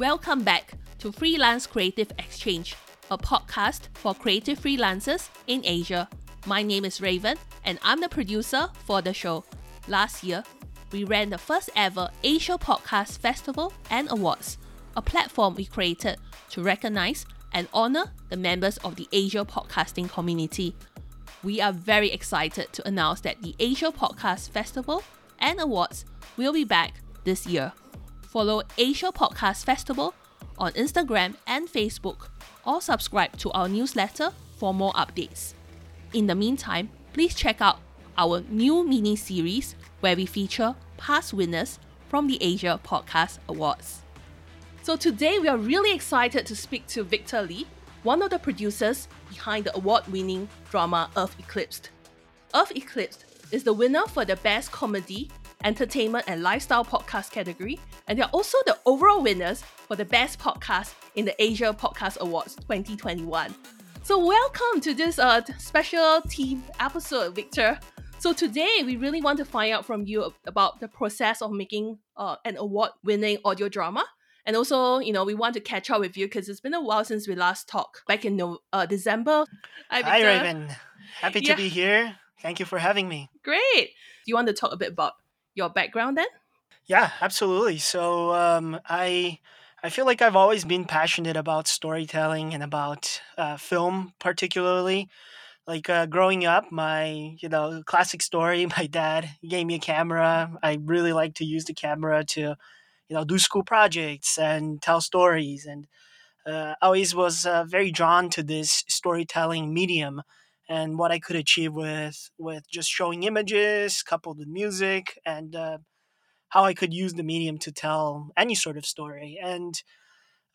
Welcome back to Freelance Creative Exchange, a podcast for creative freelancers in Asia. My name is Raven, and I'm the producer for the show. Last year, we ran the first ever Asia Podcast Festival and Awards, a platform we created to recognize and honor the members of the Asia podcasting community. We are very excited to announce that the Asia Podcast Festival and Awards will be back this year. Follow Asia Podcast Festival on Instagram and Facebook, or subscribe to our newsletter for more updates. In the meantime, please check out our new mini series where we feature past winners from the Asia Podcast Awards. So today we are really excited to speak to Victor Lee, one of the producers behind the award winning drama Earth Eclipsed. Earth Eclipsed is the winner for the Best Comedy entertainment and lifestyle podcast category, and they're also the overall winners for the best podcast in the Asia Podcast Awards 2021. So, welcome to this uh, special team episode, Victor. So, today we really want to find out from you about the process of making uh, an award winning audio drama. And also, you know, we want to catch up with you because it's been a while since we last talked back in uh, December. Hi, Hi Raven. Happy yeah. to be here. Thank you for having me. Great. Do you want to talk a bit about your background then? Yeah, absolutely. So um, I I feel like I've always been passionate about storytelling and about uh, film, particularly. Like uh, growing up, my you know classic story. My dad gave me a camera. I really like to use the camera to, you know, do school projects and tell stories. And uh, always was uh, very drawn to this storytelling medium and what I could achieve with with just showing images coupled with music and uh, how I could use the medium to tell any sort of story. And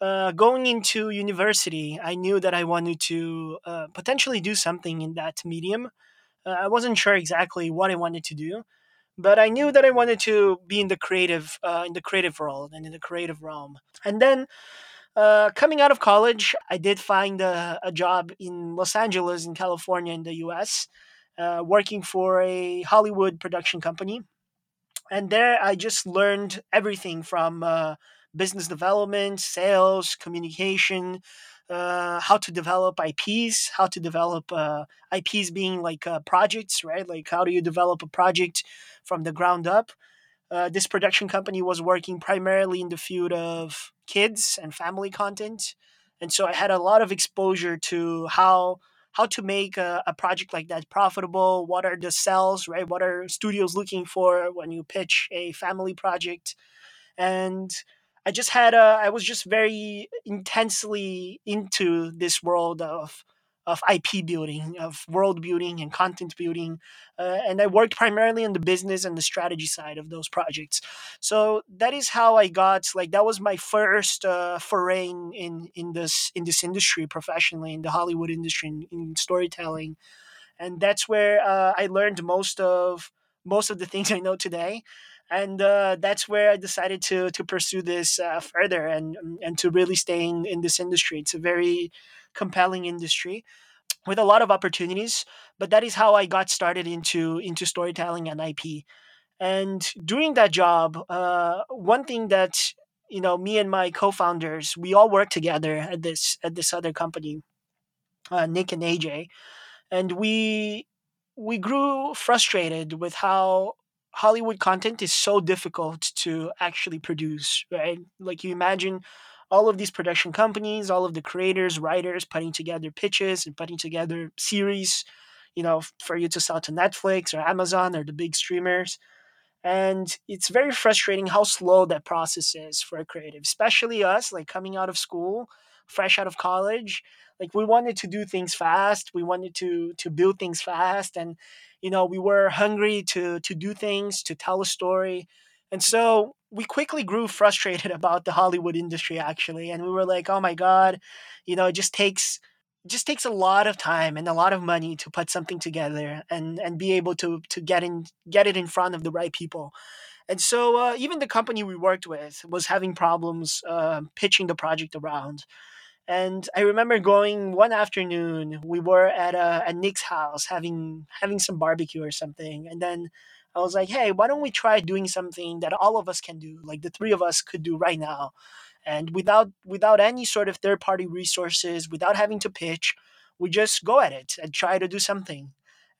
uh, going into university, I knew that I wanted to uh, potentially do something in that medium. Uh, I wasn't sure exactly what I wanted to do, but I knew that I wanted to be in the creative uh, in the creative world and in the creative realm. And then uh, coming out of college, I did find a, a, job in Los Angeles, in California, in the US, uh, working for a Hollywood production company. And there I just learned everything from uh, business development, sales, communication, uh, how to develop IPs, how to develop uh, IPs being like projects, right? Like, how do you develop a project from the ground up? Uh, this production company was working primarily in the field of kids and family content, and so I had a lot of exposure to how how to make a, a project like that profitable. What are the sales, right? What are studios looking for when you pitch a family project? And I just had a I was just very intensely into this world of of IP building, of world building, and content building. Uh, and I worked primarily on the business and the strategy side of those projects. So that is how I got like that was my first uh, foray in, in, this in this industry professionally in the Hollywood industry in, in storytelling, and that's where uh, I learned most of most of the things I know today. And uh, that's where I decided to to pursue this uh, further and and to really stay in, in this industry. It's a very compelling industry with a lot of opportunities but that is how i got started into into storytelling and ip and doing that job uh, one thing that you know me and my co-founders we all work together at this at this other company uh, nick and aj and we we grew frustrated with how hollywood content is so difficult to actually produce right? Like you imagine all of these production companies, all of the creators, writers putting together pitches and putting together series, you know, for you to sell to Netflix or Amazon or the big streamers. And it's very frustrating how slow that process is for a creative, especially us, like coming out of school, fresh out of college. Like we wanted to do things fast. We wanted to to build things fast, and you know we were hungry to to do things, to tell a story. And so we quickly grew frustrated about the Hollywood industry actually and we were like oh my god you know it just takes just takes a lot of time and a lot of money to put something together and and be able to to get in get it in front of the right people and so uh, even the company we worked with was having problems uh, pitching the project around and I remember going one afternoon. We were at a at Nick's house having having some barbecue or something, and then I was like, hey, why don't we try doing something that all of us can do, like the three of us could do right now? and without without any sort of third party resources, without having to pitch, we just go at it and try to do something.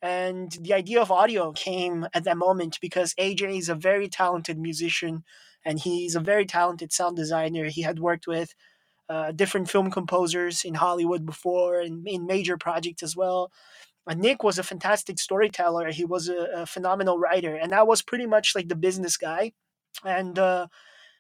And the idea of audio came at that moment because AJ is a very talented musician and he's a very talented sound designer. He had worked with uh, different film composers in Hollywood before and in major projects as well. And Nick was a fantastic storyteller. He was a, a phenomenal writer, and I was pretty much like the business guy. And uh,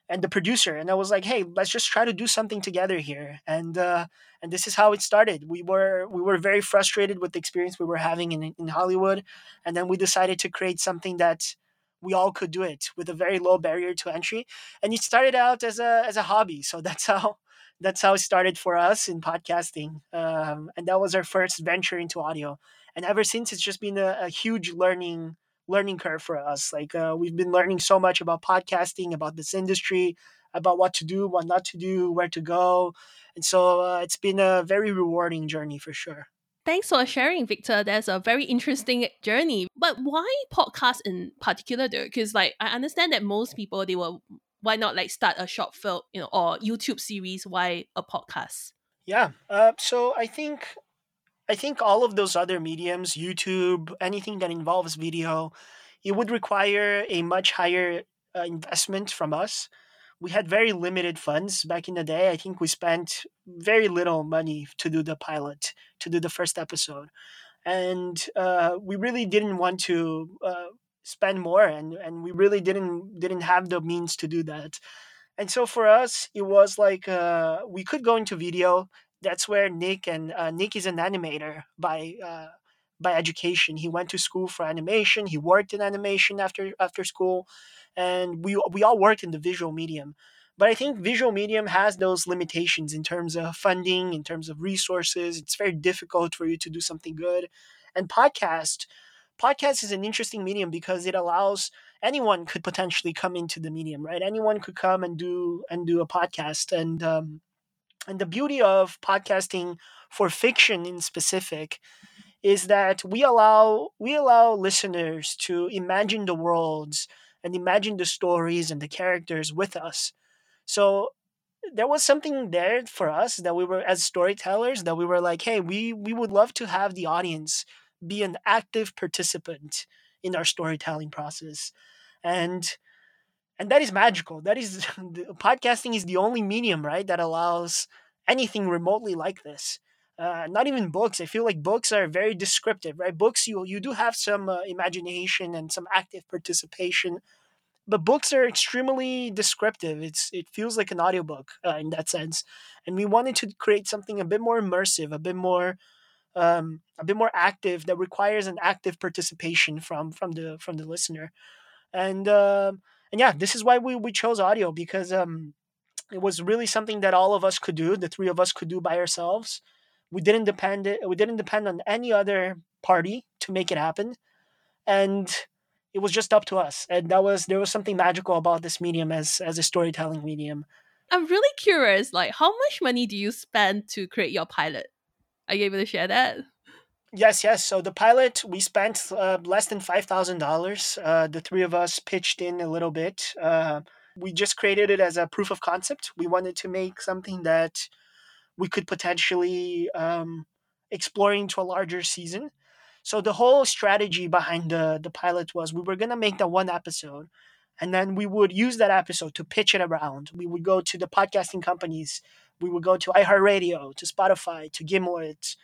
and the producer and i was like hey let's just try to do something together here and uh, and this is how it started we were we were very frustrated with the experience we were having in, in hollywood and then we decided to create something that we all could do it with a very low barrier to entry and it started out as a as a hobby so that's how that's how it started for us in podcasting um, and that was our first venture into audio and ever since it's just been a, a huge learning learning curve for us. Like uh, we've been learning so much about podcasting, about this industry, about what to do, what not to do, where to go, and so uh, it's been a very rewarding journey for sure. Thanks for sharing, Victor. That's a very interesting journey. But why podcast in particular, though? Because like I understand that most people they will why not like start a short film, you know, or YouTube series? Why a podcast? Yeah. Uh, so I think I think all of those other mediums, YouTube, anything that involves video, it would require a much higher uh, investment from us. We had very limited funds back in the day. I think we spent very little money to do the pilot, to do the first episode. And uh, we really didn't want to uh, spend more and, and we really didn't didn't have the means to do that. And so for us, it was like uh, we could go into video that's where Nick and uh, Nick is an animator by uh, by education. He went to school for animation. He worked in animation after after school, and we we all worked in the visual medium. But I think visual medium has those limitations in terms of funding, in terms of resources. It's very difficult for you to do something good. And podcast, podcast is an interesting medium because it allows anyone could potentially come into the medium, right? Anyone could come and do and do a podcast, and um, and the beauty of podcasting for fiction in specific is that we allow we allow listeners to imagine the worlds and imagine the stories and the characters with us. So there was something there for us that we were as storytellers that we were like, hey, we we would love to have the audience be an active participant in our storytelling process. And and that is magical. That is podcasting is the only medium, right, that allows anything remotely like this. Uh, not even books. I feel like books are very descriptive, right? Books you you do have some uh, imagination and some active participation, but books are extremely descriptive. It's it feels like an audiobook uh, in that sense, and we wanted to create something a bit more immersive, a bit more um, a bit more active that requires an active participation from from the from the listener, and um, and yeah, this is why we, we chose audio because um, it was really something that all of us could do. The three of us could do by ourselves. We didn't depend we didn't depend on any other party to make it happen, and it was just up to us. And that was there was something magical about this medium as as a storytelling medium. I'm really curious. Like, how much money do you spend to create your pilot? Are you able to share that? Yes, yes. So the pilot, we spent uh, less than five thousand uh, dollars. The three of us pitched in a little bit. Uh, we just created it as a proof of concept. We wanted to make something that we could potentially um, explore into a larger season. So the whole strategy behind the the pilot was we were gonna make the one episode, and then we would use that episode to pitch it around. We would go to the podcasting companies. We would go to iHeartRadio, to Spotify, to Gimlet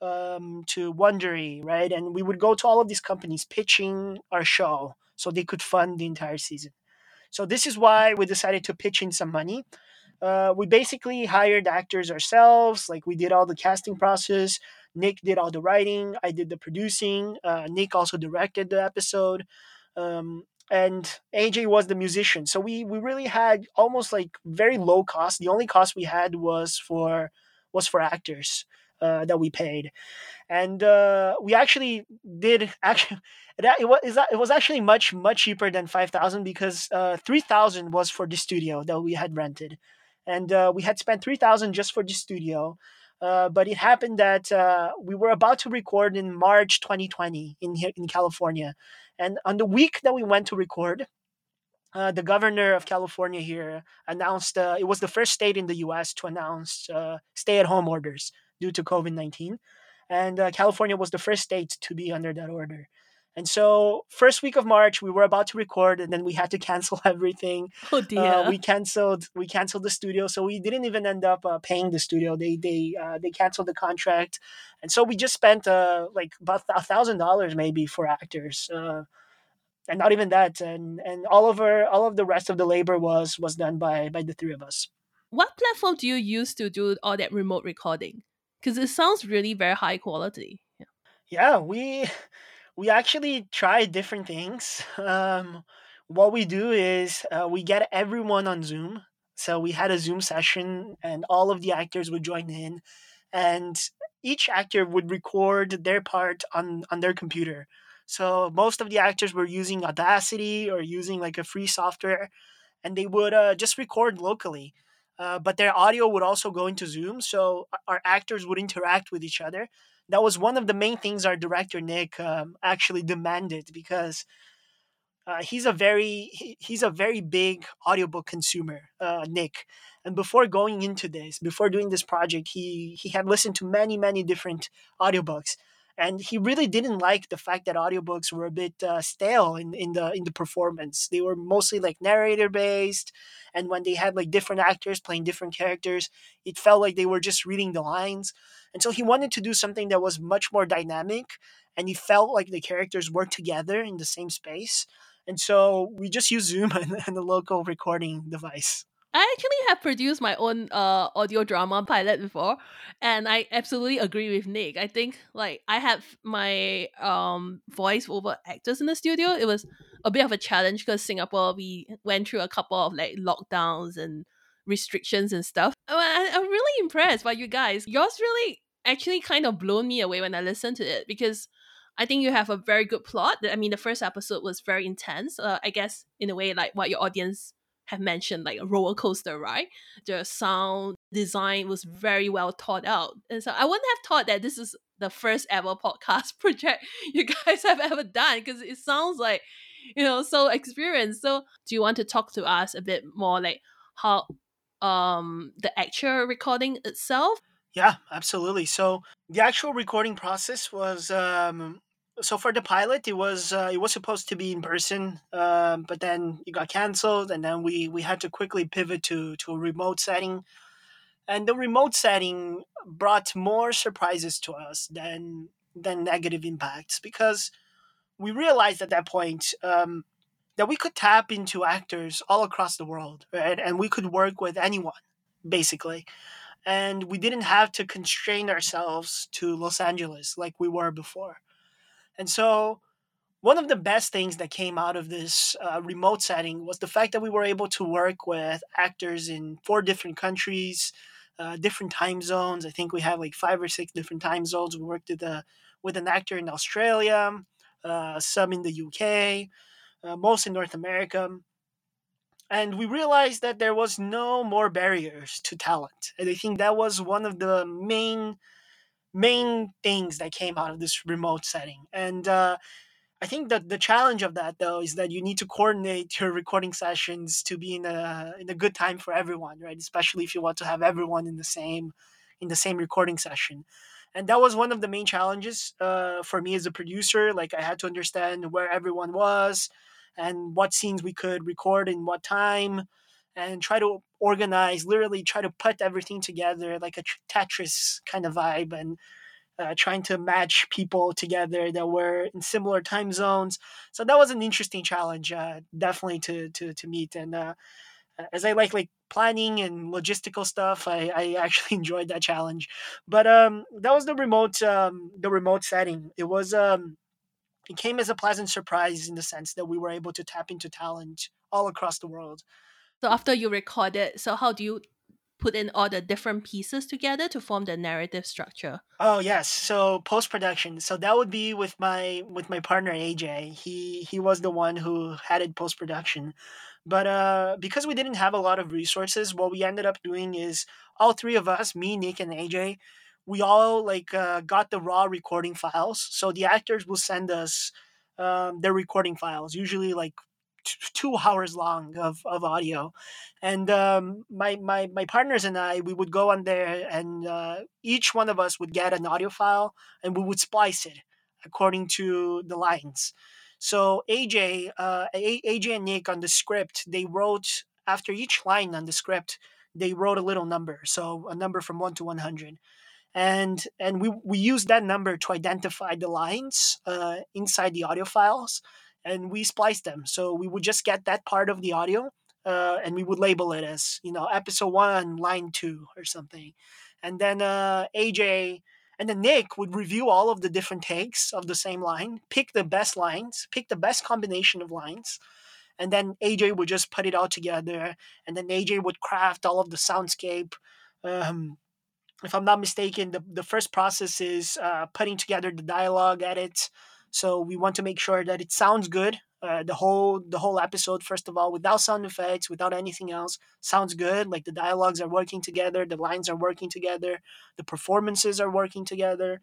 um, to Wondery, right? And we would go to all of these companies pitching our show so they could fund the entire season. So this is why we decided to pitch in some money. Uh, we basically hired actors ourselves. Like we did all the casting process. Nick did all the writing. I did the producing. Uh, Nick also directed the episode. Um, and AJ was the musician. So we we really had almost like very low cost. The only cost we had was for was for actors uh, that we paid, and uh, we actually did actually. It, was it was actually much much cheaper than five thousand because uh, three thousand was for the studio that we had rented, and uh, we had spent three thousand just for the studio. Uh, but it happened that uh, we were about to record in March 2020 in here in California, and on the week that we went to record, uh, the governor of California here announced uh, it was the first state in the U.S. to announce uh, stay-at-home orders due to COVID nineteen, and uh, California was the first state to be under that order. And so, first week of March, we were about to record, and then we had to cancel everything. Oh dear. we canceled we canceled the studio, so we didn't even end up uh, paying the studio. They they uh, they canceled the contract, and so we just spent uh, like about a thousand dollars maybe for actors, uh, and not even that. And and all of our all of the rest of the labor was was done by by the three of us. what platform do you use to do all that remote recording? Because it sounds really very high quality. Yeah. Yeah, we we actually try different things. Um, what we do is uh, we get everyone on Zoom. So we had a Zoom session, and all of the actors would join in, and each actor would record their part on on their computer. So most of the actors were using Audacity or using like a free software, and they would uh, just record locally. Uh, but their audio would also go into Zoom, so our actors would interact with each other that was one of the main things our director Nick um, actually demanded because uh, he's a very he- he's a very big audiobook consumer, uh, Nick. And before going into this, before doing this project, he he had listened to many many different audiobooks, and he really didn't like the fact that audiobooks were a bit uh, stale in, in the in the performance. They were mostly like narrator based, and when they had like different actors playing different characters, it felt like they were just reading the lines. And so he wanted to do something that was much more dynamic, and he felt like the characters worked together in the same space. And so we just use Zoom and, and the local recording device. I actually have produced my own uh audio drama pilot before, and I absolutely agree with Nick. I think like I have my um voice over actors in the studio. It was a bit of a challenge because Singapore we went through a couple of like lockdowns and restrictions and stuff. I, I'm really impressed by you guys. Yours really actually kind of blown me away when I listened to it because I think you have a very good plot. I mean, the first episode was very intense. Uh, I guess in a way like what your audience have mentioned, like a roller coaster, right? The sound design was very well thought out, and so I wouldn't have thought that this is the first ever podcast project you guys have ever done because it sounds like you know so experienced. So, do you want to talk to us a bit more, like how um the actual recording itself Yeah, absolutely. So the actual recording process was um, so for the pilot, it was uh, it was supposed to be in person, um, but then it got canceled, and then we we had to quickly pivot to to a remote setting. And the remote setting brought more surprises to us than than negative impacts because we realized at that point um, that we could tap into actors all across the world, right? And we could work with anyone, basically. And we didn't have to constrain ourselves to Los Angeles like we were before. And so, one of the best things that came out of this uh, remote setting was the fact that we were able to work with actors in four different countries, uh, different time zones. I think we have like five or six different time zones. We worked with a with an actor in Australia, uh, some in the UK, uh, most in North America. And we realized that there was no more barriers to talent. And I think that was one of the main main things that came out of this remote setting. And uh, I think that the challenge of that though is that you need to coordinate your recording sessions to be in a in a good time for everyone, right? Especially if you want to have everyone in the same in the same recording session. And that was one of the main challenges uh, for me as a producer. Like I had to understand where everyone was and what scenes we could record in what time and try to organize, literally try to put everything together like a Tetris kind of vibe and uh, trying to match people together that were in similar time zones. So that was an interesting challenge, uh, definitely to to to meet. And uh, as I like like planning and logistical stuff, I, I actually enjoyed that challenge. But um, that was the remote um, the remote setting. It was um, it came as a pleasant surprise in the sense that we were able to tap into talent all across the world. So after you record it so how do you put in all the different pieces together to form the narrative structure Oh yes, so post production. So that would be with my with my partner AJ. He he was the one who had it post production. But uh because we didn't have a lot of resources, what we ended up doing is all three of us, me, Nick and AJ, we all like uh, got the raw recording files. So the actors will send us um, their recording files, usually like two hours long of, of audio. And um, my, my my partners and i we would go on there and uh, each one of us would get an audio file and we would splice it according to the lines. So aj uh, aj and nick on the script they wrote after each line on the script they wrote a little number so a number from 1 to 100 and and we we use that number to identify the lines uh, inside the audio files, and we splice them. So we would just get that part of the audio, uh, and we would label it as you know episode one, line two, or something, and then uh, AJ. And then Nick would review all of the different takes of the same line, pick the best lines, pick the best combination of lines, and then AJ would just put it all together. And then AJ would craft all of the soundscape, um, if I'm not mistaken, the, the first process is uh, putting together the dialogue edits. So we want to make sure that it sounds good. Uh, the whole the whole episode, first of all, without sound effects, without anything else, sounds good. Like the dialogues are working together, the lines are working together, the performances are working together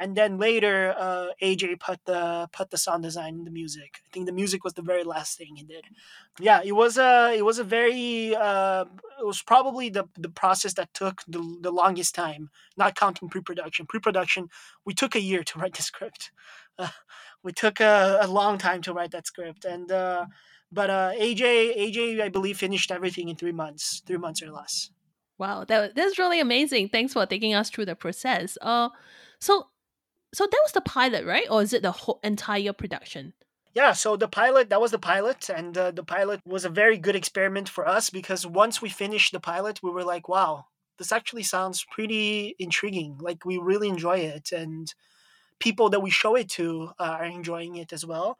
and then later uh, AJ put the put the sound design in the music. I think the music was the very last thing he did. Yeah, it was a it was a very uh, it was probably the the process that took the, the longest time, not counting pre-production. Pre-production, we took a year to write the script. Uh, we took a, a long time to write that script, and uh, but uh, AJ AJ I believe finished everything in three months, three months or less. Wow, that that's really amazing. Thanks for taking us through the process. Uh, so so that was the pilot, right? Or is it the whole entire production? Yeah, so the pilot, that was the pilot. And uh, the pilot was a very good experiment for us because once we finished the pilot, we were like, wow, this actually sounds pretty intriguing. Like, we really enjoy it. And people that we show it to uh, are enjoying it as well.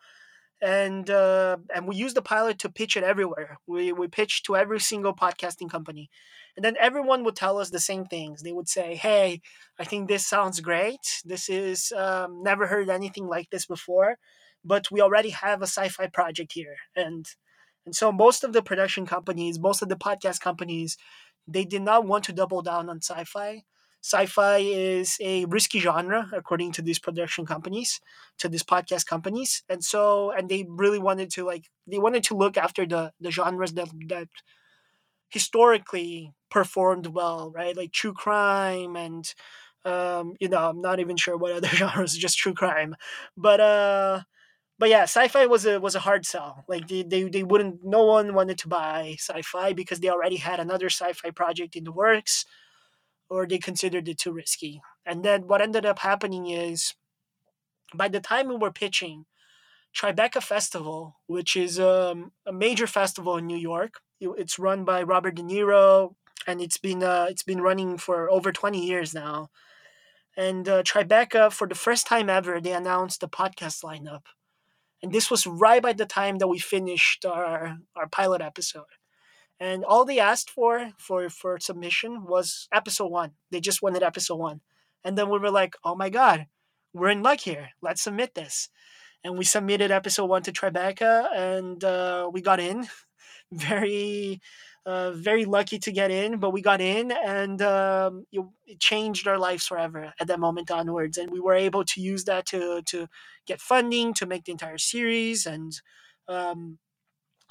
And uh, and we use the pilot to pitch it everywhere. We we pitch to every single podcasting company, and then everyone would tell us the same things. They would say, "Hey, I think this sounds great. This is um, never heard anything like this before, but we already have a sci-fi project here." And and so most of the production companies, most of the podcast companies, they did not want to double down on sci-fi. Sci-fi is a risky genre according to these production companies, to these podcast companies, and so and they really wanted to like they wanted to look after the the genres that that historically performed well, right? Like true crime and um, you know, I'm not even sure what other genres, just true crime. But uh but yeah, sci-fi was a was a hard sell. Like they, they they wouldn't no one wanted to buy sci-fi because they already had another sci-fi project in the works or they considered it too risky. And then what ended up happening is by the time we were pitching Tribeca Festival, which is um, a major festival in New York, it's run by Robert De Niro, and it's been uh, it's been running for over twenty years now. And uh, Tribeca, for the first time ever, they announced the podcast lineup, and this was right by the time that we finished our our pilot episode. And all they asked for for for submission was episode one. They just wanted episode one, and then we were like, "Oh my god, we're in luck here. Let's submit this." And we submitted episode one to Tribeca, and uh, we got in. very uh, very lucky to get in, but we got in and um, it, changed our lives forever at that moment onwards. And we were able to use that to, to get funding to make the entire series and um,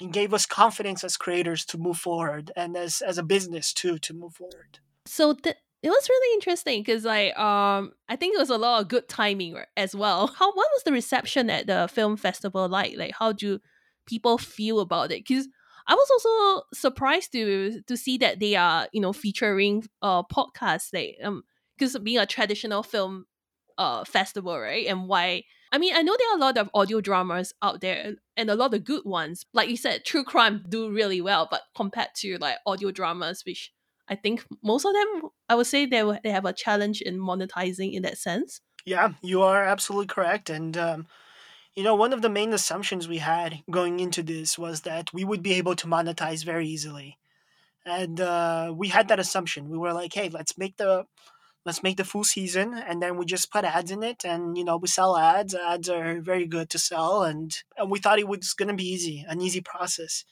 it gave us confidence as creators to move forward and as, as a business too to move forward. So it was really interesting because like um I think it was a lot of good timing as well. How what was the reception at the film festival like? Like how do people feel about it? Because I was also surprised to to see that they are you know featuring uh podcasts like um because being a traditional film uh festival right and why I mean I know there are a lot of audio dramas out there and a lot of good ones like you said true crime do really well but compared to like audio dramas which I think most of them I would say they they have a challenge in monetizing in that sense. Yeah, you are absolutely correct and um you know, one of the main assumptions we had going into this was that we would be able to monetize very easily. And uh, we had that assumption. We were like, hey, let's make the let's make the full season and then we just put ads in it and you know we sell ads ads are very good to sell and, and we thought it was going to be easy an easy process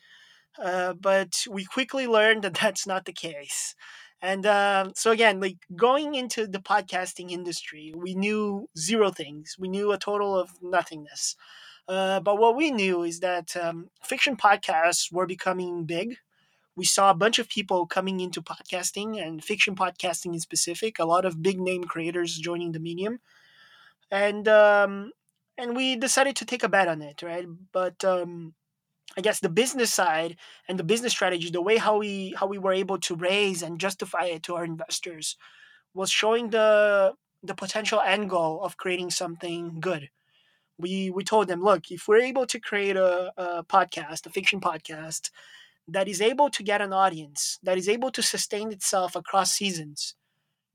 uh, but we quickly learned that that's not the case and uh, so again, like going into the podcasting industry, we knew zero things. We knew a total of nothingness. Uh, but what we knew is that um, fiction podcasts were becoming big. We saw a bunch of people coming into podcasting and fiction podcasting in specific. A lot of big name creators joining the medium, and um, and we decided to take a bet on it, right? But um, I guess the business side and the business strategy, the way how we how we were able to raise and justify it to our investors, was showing the the potential end goal of creating something good. We we told them, look, if we're able to create a, a podcast, a fiction podcast, that is able to get an audience, that is able to sustain itself across seasons,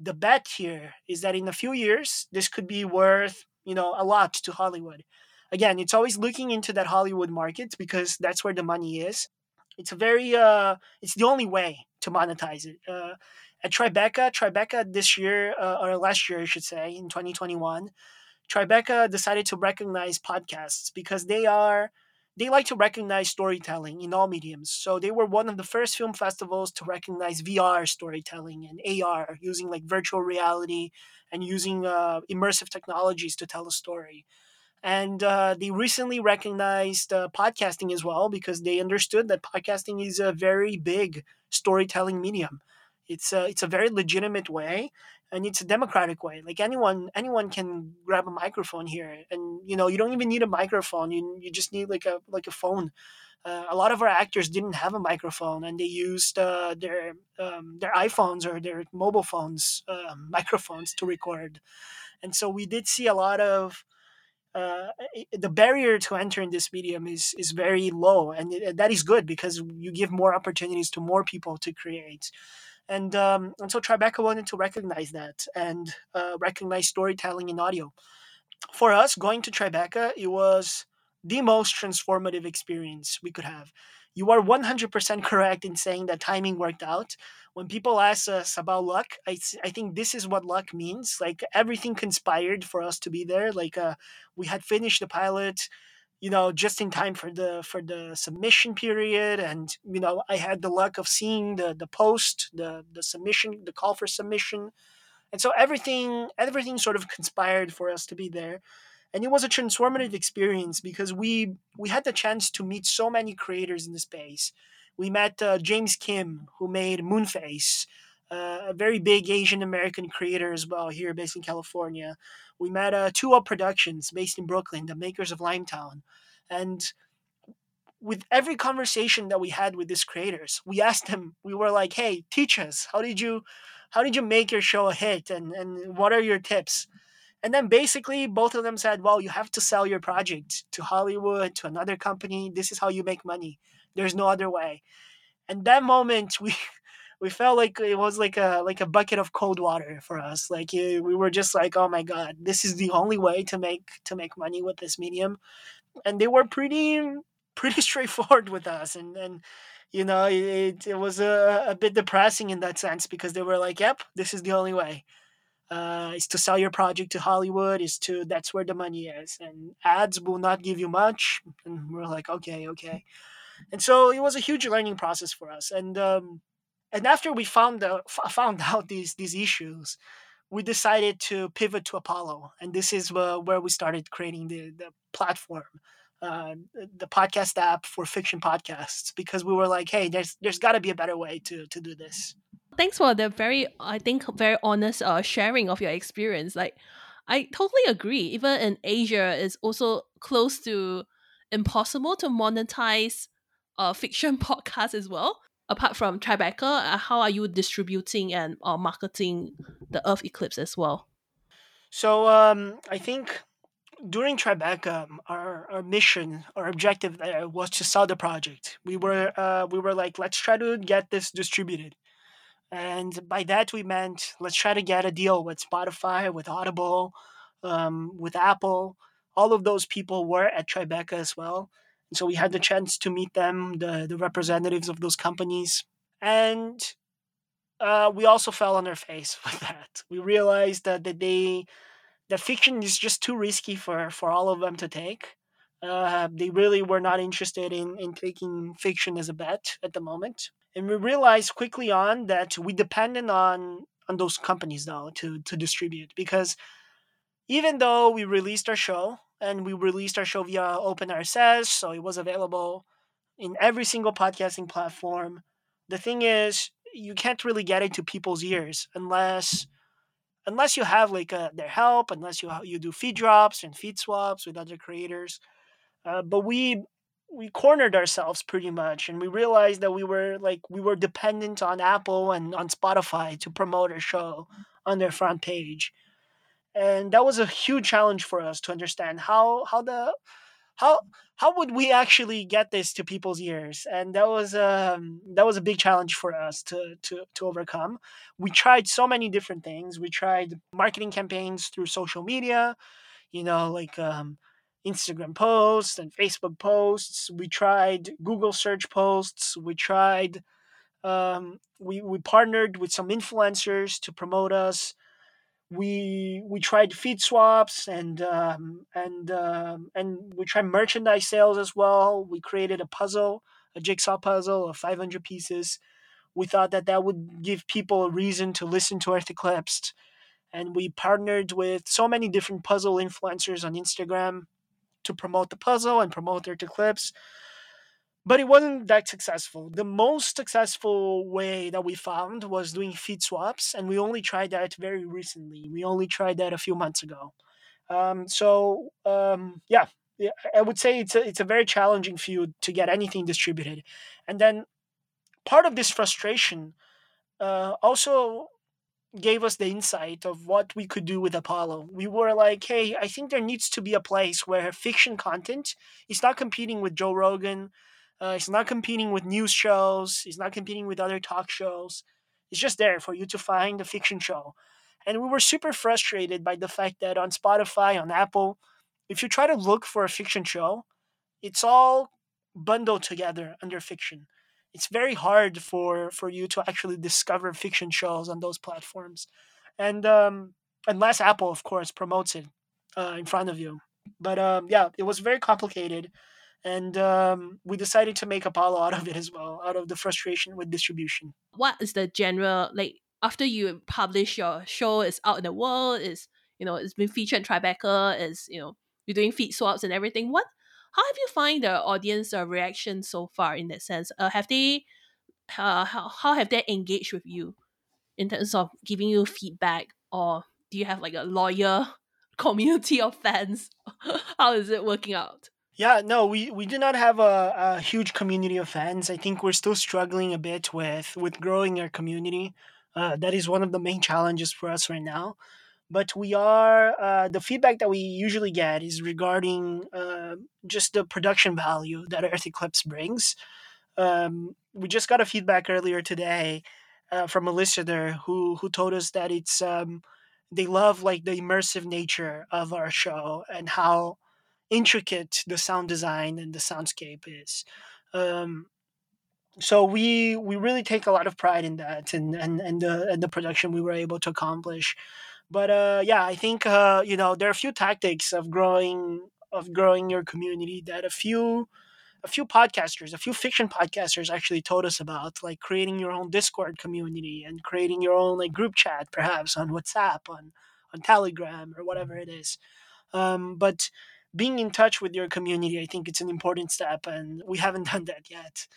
the bet here is that in a few years this could be worth you know a lot to Hollywood. Again, it's always looking into that Hollywood market because that's where the money is. It's a very uh, it's the only way to monetize it. Uh, at Tribeca, Tribeca this year uh, or last year, I should say, in 2021, Tribeca decided to recognize podcasts because they are they like to recognize storytelling in all mediums. So they were one of the first film festivals to recognize VR storytelling and AR using like virtual reality and using uh, immersive technologies to tell a story. And uh, they recently recognized uh, podcasting as well because they understood that podcasting is a very big storytelling medium. It's a, it's a very legitimate way and it's a democratic way. Like anyone anyone can grab a microphone here and you know you don't even need a microphone. You, you just need like a like a phone. Uh, a lot of our actors didn't have a microphone and they used uh, their um, their iPhones or their mobile phones uh, microphones to record. And so we did see a lot of uh, the barrier to enter in this medium is is very low, and that is good because you give more opportunities to more people to create. And um, and so Tribeca wanted to recognize that and uh, recognize storytelling in audio. For us, going to Tribeca, it was the most transformative experience we could have. You are 100% correct in saying that timing worked out. When people ask us about luck, I, I think this is what luck means. Like everything conspired for us to be there. Like uh, we had finished the pilot, you know, just in time for the for the submission period, and you know, I had the luck of seeing the the post, the the submission, the call for submission, and so everything everything sort of conspired for us to be there. And it was a transformative experience because we we had the chance to meet so many creators in the space. We met uh, James Kim, who made Moonface, uh, a very big Asian American creator as well here based in California. We met uh, Two Up Productions based in Brooklyn, the makers of Limetown, and with every conversation that we had with these creators, we asked them. We were like, "Hey, teach us. How did you, how did you make your show a hit? And and what are your tips?" And then basically both of them said, well, you have to sell your project to Hollywood, to another company. This is how you make money. There's no other way. And that moment we we felt like it was like a like a bucket of cold water for us. Like we were just like, oh my god, this is the only way to make to make money with this medium. And they were pretty pretty straightforward with us and and you know it, it was a, a bit depressing in that sense because they were like yep this is the only way uh, is to sell your project to Hollywood. Is to that's where the money is, and ads will not give you much. And we're like, okay, okay. And so it was a huge learning process for us. And um, and after we found out found out these these issues, we decided to pivot to Apollo, and this is where we started creating the the platform. Uh, the podcast app for fiction podcasts because we were like, hey, there's there's got to be a better way to to do this. Thanks for the very, I think, very honest uh, sharing of your experience. Like, I totally agree. Even in Asia, it's also close to impossible to monetize uh, fiction podcasts as well. Apart from Tribeca, uh, how are you distributing and uh, marketing the Earth Eclipse as well? So um, I think during Tribeca, um, our, our mission, our objective there was to sell the project. We were uh, we were like, let's try to get this distributed. And by that, we meant let's try to get a deal with Spotify, with Audible, um, with Apple. All of those people were at Tribeca as well. So we had the chance to meet them, the, the representatives of those companies. And uh, we also fell on our face with that. We realized that, that they that fiction is just too risky for, for all of them to take. Uh, they really were not interested in, in taking fiction as a bet at the moment and we realized quickly on that we depended on on those companies though to to distribute because even though we released our show and we released our show via open RSS, so it was available in every single podcasting platform. The thing is, you can't really get into people's ears unless unless you have like uh, their help, unless you you do feed drops and feed swaps with other creators. Uh, but we we cornered ourselves pretty much, and we realized that we were like we were dependent on Apple and on Spotify to promote our show on their front page, and that was a huge challenge for us to understand how how the how how would we actually get this to people's ears and that was um that was a big challenge for us to to to overcome. We tried so many different things. We tried marketing campaigns through social media you know like um instagram posts and facebook posts. We tried google search posts. We tried um, we we partnered with some influencers to promote us we we tried feed swaps and um, and um, and we tried merchandise sales as well. We created a puzzle, a jigsaw puzzle of 500 pieces. We thought that that would give people a reason to listen to Earth Eclipsed, and we partnered with so many different puzzle influencers on Instagram to promote the puzzle and promote Earth Eclipse but it wasn't that successful. The most successful way that we found was doing feed swaps, and we only tried that very recently. We only tried that a few months ago. Um, so um, yeah, I would say it's a, it's a very challenging field to get anything distributed, and then part of this frustration uh, also gave us the insight of what we could do with Apollo. We were like, hey, I think there needs to be a place where fiction content is not competing with Joe Rogan uh, it's not competing with news shows. It's not competing with other talk shows. It's just there for you to find a fiction show. And we were super frustrated by the fact that on Spotify, on Apple, if you try to look for a fiction show, it's all bundled together under fiction. It's very hard for for you to actually discover fiction shows on those platforms, and um, unless Apple, of course, promotes it uh, in front of you. But um, yeah, it was very complicated and um, we decided to make Apollo out of it as well, out of the frustration with distribution. What is the general like after you publish your show is out in the world, is you know it's been featured in Tribeca, is you know you're doing feed swaps and everything. What how have you find the audience uh, reaction so far in that sense? Uh, have they uh, how, how have they engaged with you in terms of giving you feedback or do you have like a lawyer community of fans? how is it working out? Yeah, no, we, we do not have a, a huge community of fans. I think we're still struggling a bit with with growing our community. Uh, that is one of the main challenges for us right now. But we are uh, the feedback that we usually get is regarding uh, just the production value that Earth Eclipse brings. Um, we just got a feedback earlier today uh, from a listener who who told us that it's um, they love like the immersive nature of our show and how intricate the sound design and the soundscape is. Um, so we we really take a lot of pride in that and and and the and the production we were able to accomplish. But uh, yeah, I think uh, you know there are a few tactics of growing of growing your community that a few a few podcasters, a few fiction podcasters actually told us about, like creating your own Discord community and creating your own like group chat, perhaps on WhatsApp, on on Telegram, or whatever it is. Um, but being in touch with your community, I think it's an important step, and we haven't done that yet.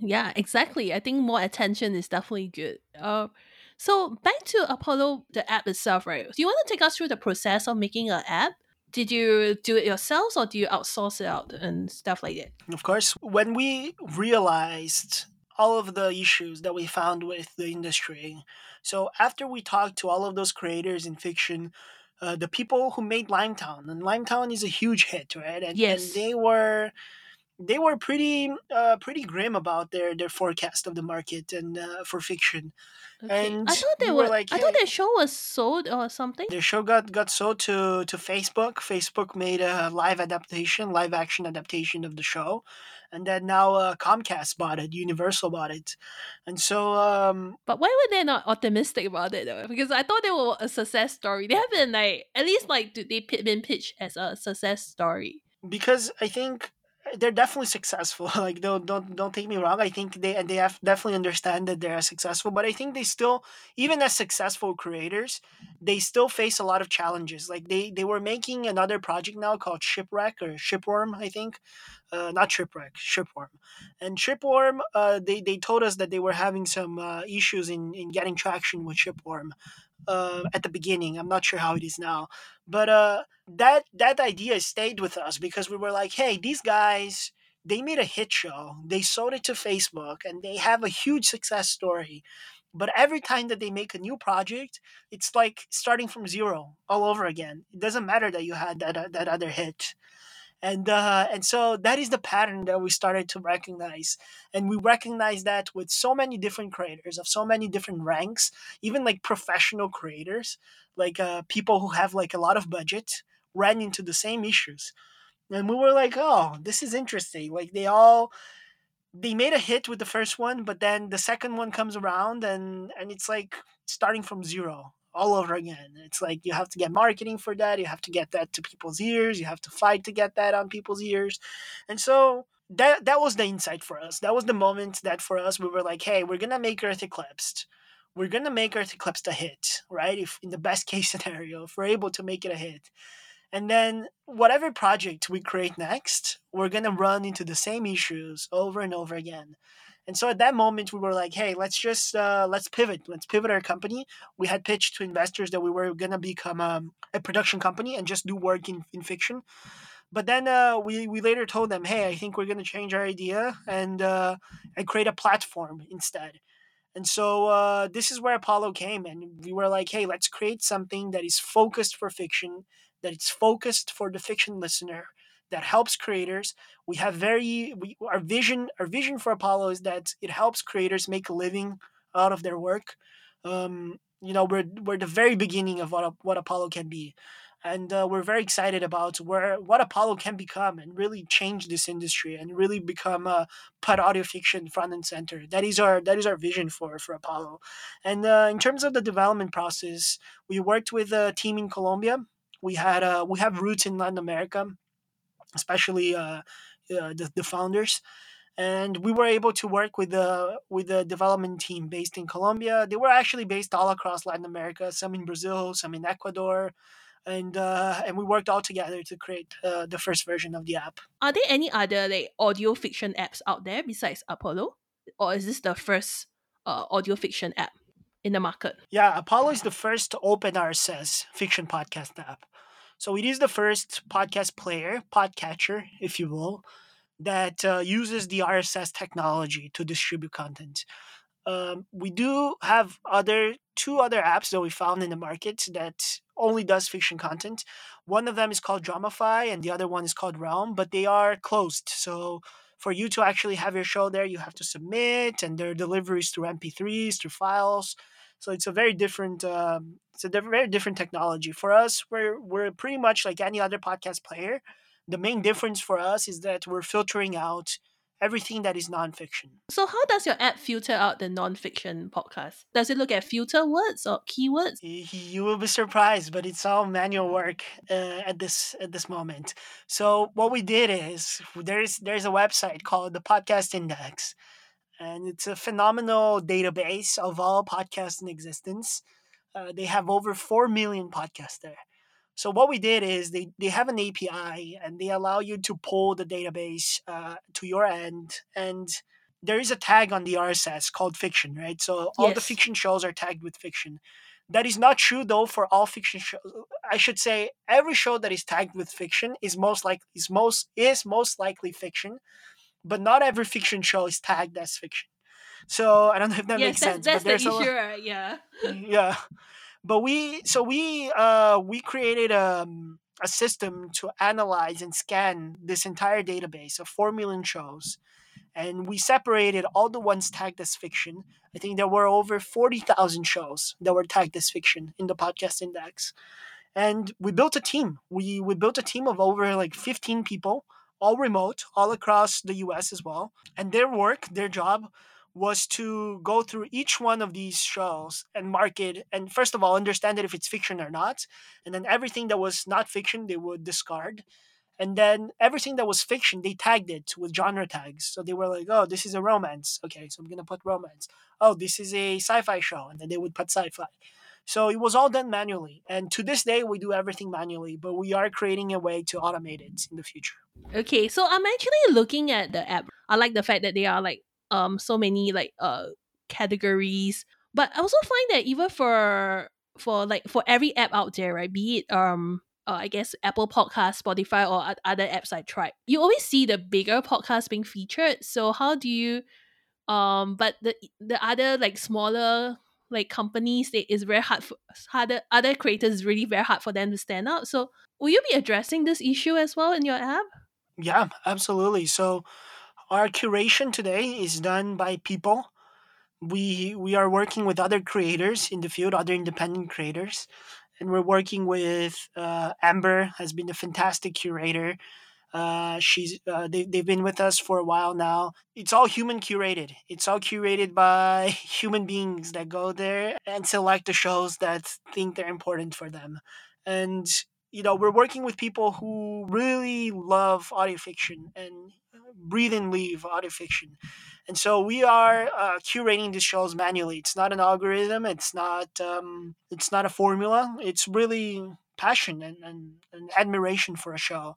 Yeah, exactly. I think more attention is definitely good. Uh, so back to Apollo, the app itself, right? Do you want to take us through the process of making an app? Did you do it yourselves or do you outsource it out and stuff like that? Of course, when we realized all of the issues that we found with the industry, so after we talked to all of those creators in fiction uh, the people who made Limetown, and Limetown is a huge hit, right? And, yes. and they were they were pretty uh, pretty grim about their their forecast of the market and uh, for fiction. Okay. And I thought they we were, like, hey, I thought their show was sold or something. Their show got got sold to to Facebook. Facebook made a live adaptation, live action adaptation of the show, and then now uh, Comcast bought it, Universal bought it, and so. Um, but why were they not optimistic about it though? Because I thought they were a success story. They have been like at least like they been pitched as a success story. Because I think they're definitely successful. like don't don't don't take me wrong. I think they and they have definitely understand that they're successful, but I think they still even as successful creators, they still face a lot of challenges. Like they they were making another project now called Shipwreck or Shipworm, I think. Uh, not Shipwreck, Shipworm. And Shipworm, uh, they, they told us that they were having some uh, issues in, in getting traction with Shipworm uh, at the beginning. I'm not sure how it is now, but uh, that that idea stayed with us because we were like, hey, these guys they made a hit show, they sold it to Facebook, and they have a huge success story. But every time that they make a new project, it's like starting from zero all over again. It doesn't matter that you had that uh, that other hit and uh, and so that is the pattern that we started to recognize. And we recognize that with so many different creators of so many different ranks even like professional creators like uh, people who have like a lot of budget ran into the same issues. And we were like oh this is interesting. Like they all they made a hit with the first one but then the second one comes around and and it's like starting from zero all over again. It's like you have to get marketing for that, you have to get that to people's ears, you have to fight to get that on people's ears. And so that that was the insight for us. That was the moment that for us we were like, hey, we're gonna make Earth Eclipsed. We're gonna make Earth Eclipsed a hit, right? If in the best case scenario, if we're able to make it a hit. And then whatever project we create next, we're gonna run into the same issues over and over again. And so at that moment, we were like, hey, let's just uh, let's pivot. Let's pivot our company. We had pitched to investors that we were gonna become um, a production company and just do work in, in fiction. But then uh, we we later told them, hey, I think we're gonna change our idea and uh, and create a platform instead. And so uh, this is where Apollo came, and we were like, hey, let's create something that is focused for fiction, that it's focused for the fiction listener, that helps creators. We have very we, our vision. Our vision for Apollo is that it helps creators make a living out of their work. Um, you know, we're we're the very beginning of what what Apollo can be, and uh, we're very excited about where what Apollo can become and really change this industry and really become a put audio fiction front and center. That is our that is our vision for for Apollo. And uh, in terms of the development process, we worked with a team in Colombia. We had uh, we have roots in Latin America especially uh, uh, the, the founders and we were able to work with the with the development team based in Colombia. They were actually based all across Latin America, some in Brazil, some in Ecuador, and uh, and we worked all together to create uh, the first version of the app. Are there any other like audio fiction apps out there besides Apollo, or is this the first uh, audio fiction app in the market? Yeah, Apollo is the first open RSS fiction podcast app. So it is the first podcast player, podcatcher, if you will, that uh, uses the RSS technology to distribute content. Um, we do have other two other apps that we found in the market that only does fiction content. One of them is called Dramify, and the other one is called Realm, but they are closed. So for you to actually have your show there, you have to submit, and their deliveries through MP3s, through files. So it's a very different um, it's a very different technology. For us, we're we're pretty much like any other podcast player. The main difference for us is that we're filtering out everything that is nonfiction. So how does your app filter out the nonfiction podcast? Does it look at filter words or keywords? You will be surprised, but it's all manual work uh, at this at this moment. So what we did is there's there's a website called the Podcast Index, and it's a phenomenal database of all podcasts in existence. Uh, they have over 4 million podcasts there. So what we did is they, they have an API and they allow you to pull the database uh, to your end. And there is a tag on the RSS called fiction, right? So all yes. the fiction shows are tagged with fiction. That is not true though for all fiction shows. I should say every show that is tagged with fiction is most like is most is most likely fiction, but not every fiction show is tagged as fiction. So I don't know if that yes, makes that's, sense. That's but there's the a, issue, yeah. yeah, but we so we uh we created um, a system to analyze and scan this entire database of four million shows, and we separated all the ones tagged as fiction. I think there were over forty thousand shows that were tagged as fiction in the podcast index, and we built a team. We we built a team of over like fifteen people all remote, all across the US as well. And their work, their job was to go through each one of these shows and mark it and first of all understand it if it's fiction or not. And then everything that was not fiction they would discard. And then everything that was fiction they tagged it with genre tags. So they were like oh this is a romance. Okay so i'm gonna put romance. Oh this is a sci-fi show. And then they would put sci-fi so it was all done manually and to this day we do everything manually but we are creating a way to automate it in the future okay so i'm actually looking at the app i like the fact that there are like um so many like uh categories but i also find that even for for like for every app out there right be it um uh, I guess Apple Podcast, Spotify, or other apps I tried. You always see the bigger podcasts being featured. So how do you, um, but the the other like smaller like companies, it is very hard for harder other creators really very hard for them to stand out. So will you be addressing this issue as well in your app? Yeah, absolutely. So our curation today is done by people. We we are working with other creators in the field, other independent creators and we're working with uh, Amber has been a fantastic curator. Uh, she's uh, they, they've been with us for a while now. It's all human curated. It's all curated by human beings that go there and select the shows that think they're important for them. And you know, we're working with people who really love audio fiction and breathe and leave audio fiction. And so we are uh, curating these shows manually. It's not an algorithm. It's not. Um, it's not a formula. It's really passion and, and, and admiration for a show.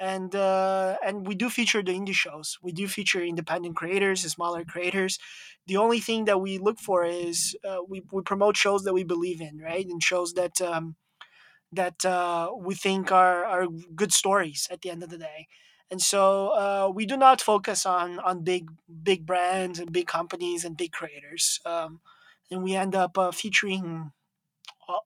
And uh, and we do feature the indie shows. We do feature independent creators, smaller creators. The only thing that we look for is uh, we, we promote shows that we believe in, right? And shows that um, that uh, we think are, are good stories at the end of the day and so uh, we do not focus on on big big brands and big companies and big creators um, and we end up uh, featuring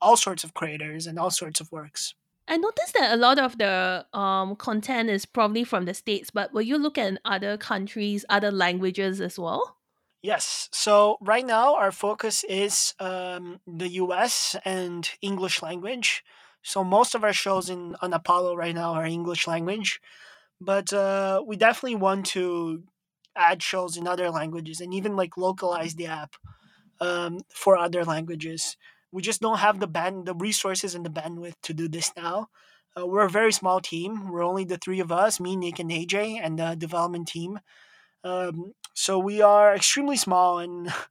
all sorts of creators and all sorts of works I noticed that a lot of the um, content is probably from the States, but will you look at other countries, other languages as well? Yes. So right now our focus is um, the US and English language. So most of our shows in on Apollo right now are English language but uh, we definitely want to add shows in other languages and even like localize the app um, for other languages. We just don't have the band, the resources, and the bandwidth to do this now. Uh, we're a very small team. We're only the three of us, me, Nick, and AJ, and the development team. Um, so we are extremely small, and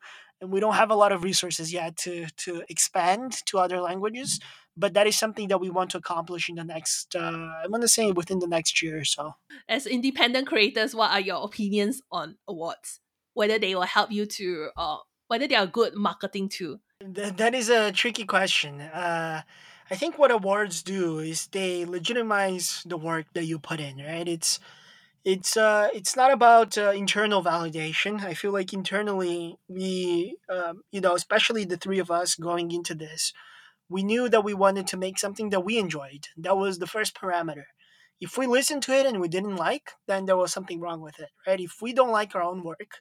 and we don't have a lot of resources yet to to expand to other languages but that is something that we want to accomplish in the next uh, i'm to say within the next year or so as independent creators what are your opinions on awards whether they will help you to uh, whether they are good marketing too Th- that is a tricky question uh, i think what awards do is they legitimize the work that you put in right it's it's uh it's not about uh, internal validation i feel like internally we um, you know especially the three of us going into this we knew that we wanted to make something that we enjoyed. That was the first parameter. If we listened to it and we didn't like, then there was something wrong with it, right? If we don't like our own work,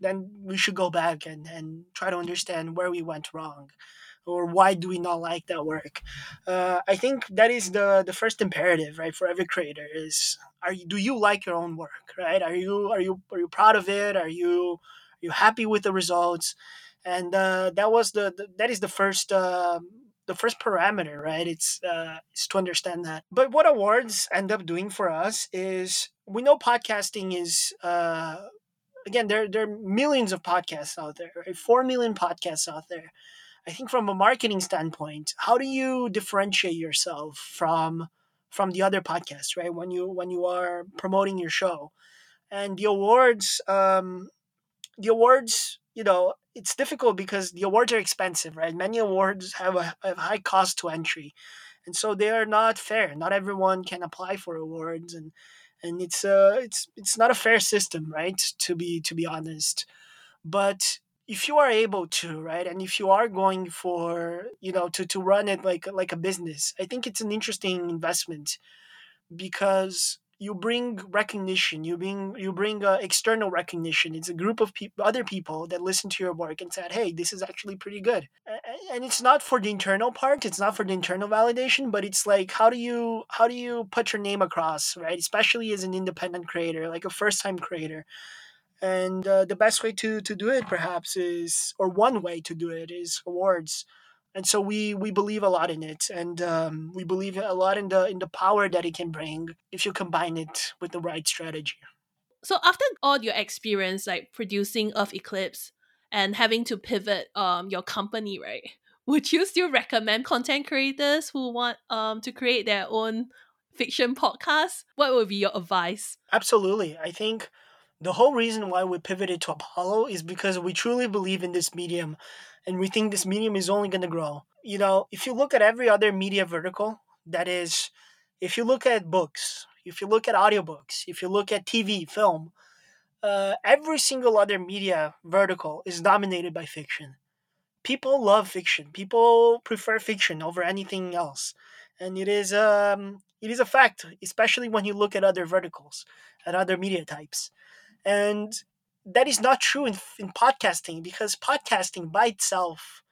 then we should go back and, and try to understand where we went wrong or why do we not like that work uh, i think that is the the first imperative right for every creator is are you do you like your own work right are you are you are you proud of it are you are you happy with the results and uh, that was the, the, that is the first uh, the first parameter, right? It's uh, is to understand that. But what awards end up doing for us is we know podcasting is uh, again there there are millions of podcasts out there, right? Four million podcasts out there. I think from a marketing standpoint, how do you differentiate yourself from from the other podcasts, right? When you when you are promoting your show, and the awards, um, the awards, you know, it's difficult because the awards are expensive, right? Many awards have a, a high cost to entry, and so they are not fair. Not everyone can apply for awards, and and it's uh it's it's not a fair system, right? To be to be honest, but if you are able to right and if you are going for you know to to run it like like a business i think it's an interesting investment because you bring recognition you bring you bring uh, external recognition. It's a group of people other people that listen to your work and said hey this is actually pretty good. And it's not for the internal part it's not for the internal validation but it's like how do you how do you put your name across right? Especially as an independent creator like a first time creator. And uh, the best way to to do it perhaps is or one way to do it is awards and so we we believe a lot in it, and um, we believe a lot in the in the power that it can bring if you combine it with the right strategy. So after all your experience, like producing Earth Eclipse and having to pivot um your company, right? Would you still recommend content creators who want um to create their own fiction podcast? What would be your advice? Absolutely, I think the whole reason why we pivoted to Apollo is because we truly believe in this medium and we think this medium is only going to grow. You know, if you look at every other media vertical, that is, if you look at books, if you look at audiobooks, if you look at TV, film, uh, every single other media vertical is dominated by fiction. People love fiction. People prefer fiction over anything else, and it is um, it is a fact, especially when you look at other verticals, at other media types. And that is not true in, in podcasting because podcasting by itself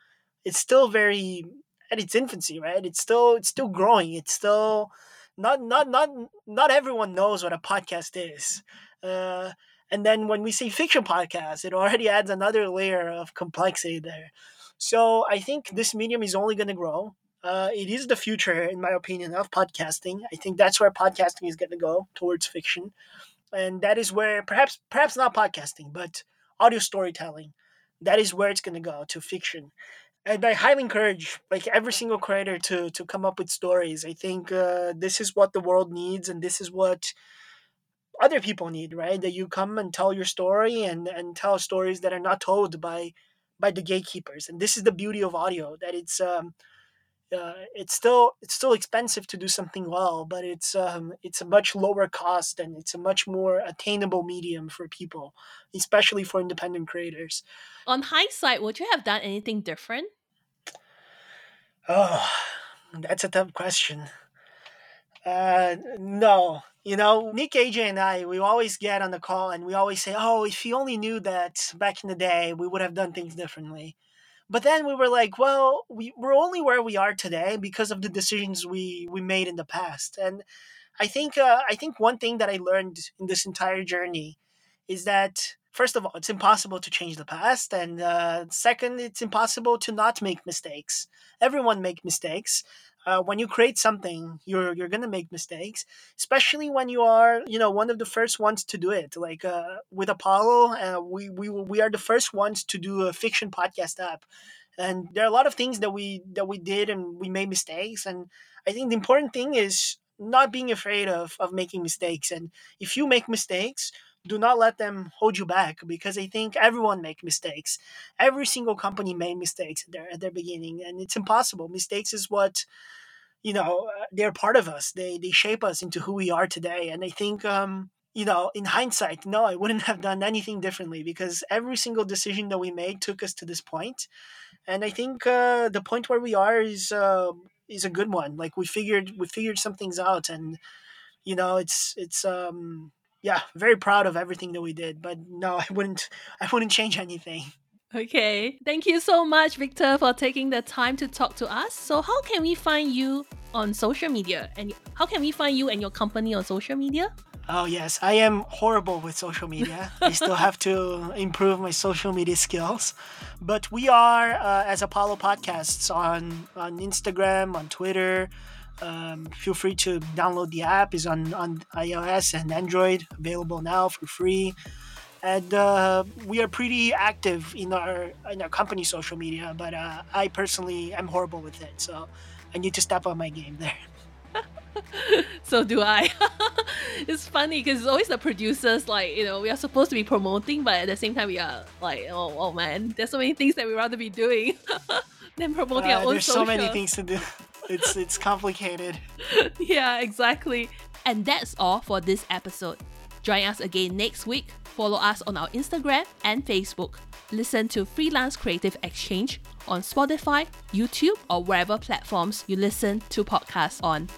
is still very at its infancy, right? It's still it's still growing. It's still not not not not everyone knows what a podcast is. Uh, and then when we say fiction podcast, it already adds another layer of complexity there. So I think this medium is only going to grow. Uh, it is the future, in my opinion, of podcasting. I think that's where podcasting is going to go towards fiction and that is where perhaps perhaps not podcasting but audio storytelling that is where it's going to go to fiction. And i highly encourage like every single creator to to come up with stories. I think uh, this is what the world needs and this is what other people need right? That you come and tell your story and and tell stories that are not told by by the gatekeepers. And this is the beauty of audio that it's um uh, it's still it's still expensive to do something well, but it's um, it's a much lower cost and it's a much more attainable medium for people, especially for independent creators. On hindsight, would you have done anything different? Oh, that's a tough question. Uh, no, you know, Nick, AJ, and I, we always get on the call and we always say, "Oh, if you only knew that back in the day, we would have done things differently." But then we were like, well, we, we're only where we are today because of the decisions we, we made in the past. And I think uh, I think one thing that I learned in this entire journey is that first of all, it's impossible to change the past, and uh, second, it's impossible to not make mistakes. Everyone make mistakes. Uh, when you create something, you're you're gonna make mistakes, especially when you are you know one of the first ones to do it. Like uh, with Apollo, uh, we we we are the first ones to do a fiction podcast app, and there are a lot of things that we that we did and we made mistakes. And I think the important thing is not being afraid of of making mistakes. And if you make mistakes, do not let them hold you back because I think everyone make mistakes. Every single company made mistakes at their at their beginning, and it's impossible. Mistakes is what you know uh, they're part of us. They they shape us into who we are today, and I think. Um, you know, in hindsight, no, I wouldn't have done anything differently because every single decision that we made took us to this point. and I think uh, the point where we are is uh, is a good one. Like we figured we figured some things out, and you know, it's it's um yeah, very proud of everything that we did. But no, I wouldn't I wouldn't change anything. Okay. Thank you so much, Victor, for taking the time to talk to us. So, how can we find you on social media? And how can we find you and your company on social media? Oh, yes. I am horrible with social media. I still have to improve my social media skills. But we are, uh, as Apollo Podcasts, on, on Instagram, on Twitter, um, feel free to download the app. is on on iOS and Android, available now for free. And uh, we are pretty active in our in our company social media, but uh, I personally am horrible with it, so I need to step up my game there. so do I. it's funny because it's always the producers, like, you know, we are supposed to be promoting, but at the same time, we are like, oh, oh man, there's so many things that we rather be doing than promoting uh, our own There's social. so many things to do it's it's complicated. yeah, exactly. And that's all for this episode. Join us again next week. Follow us on our Instagram and Facebook. Listen to Freelance Creative Exchange on Spotify, YouTube, or wherever platforms you listen to podcasts on.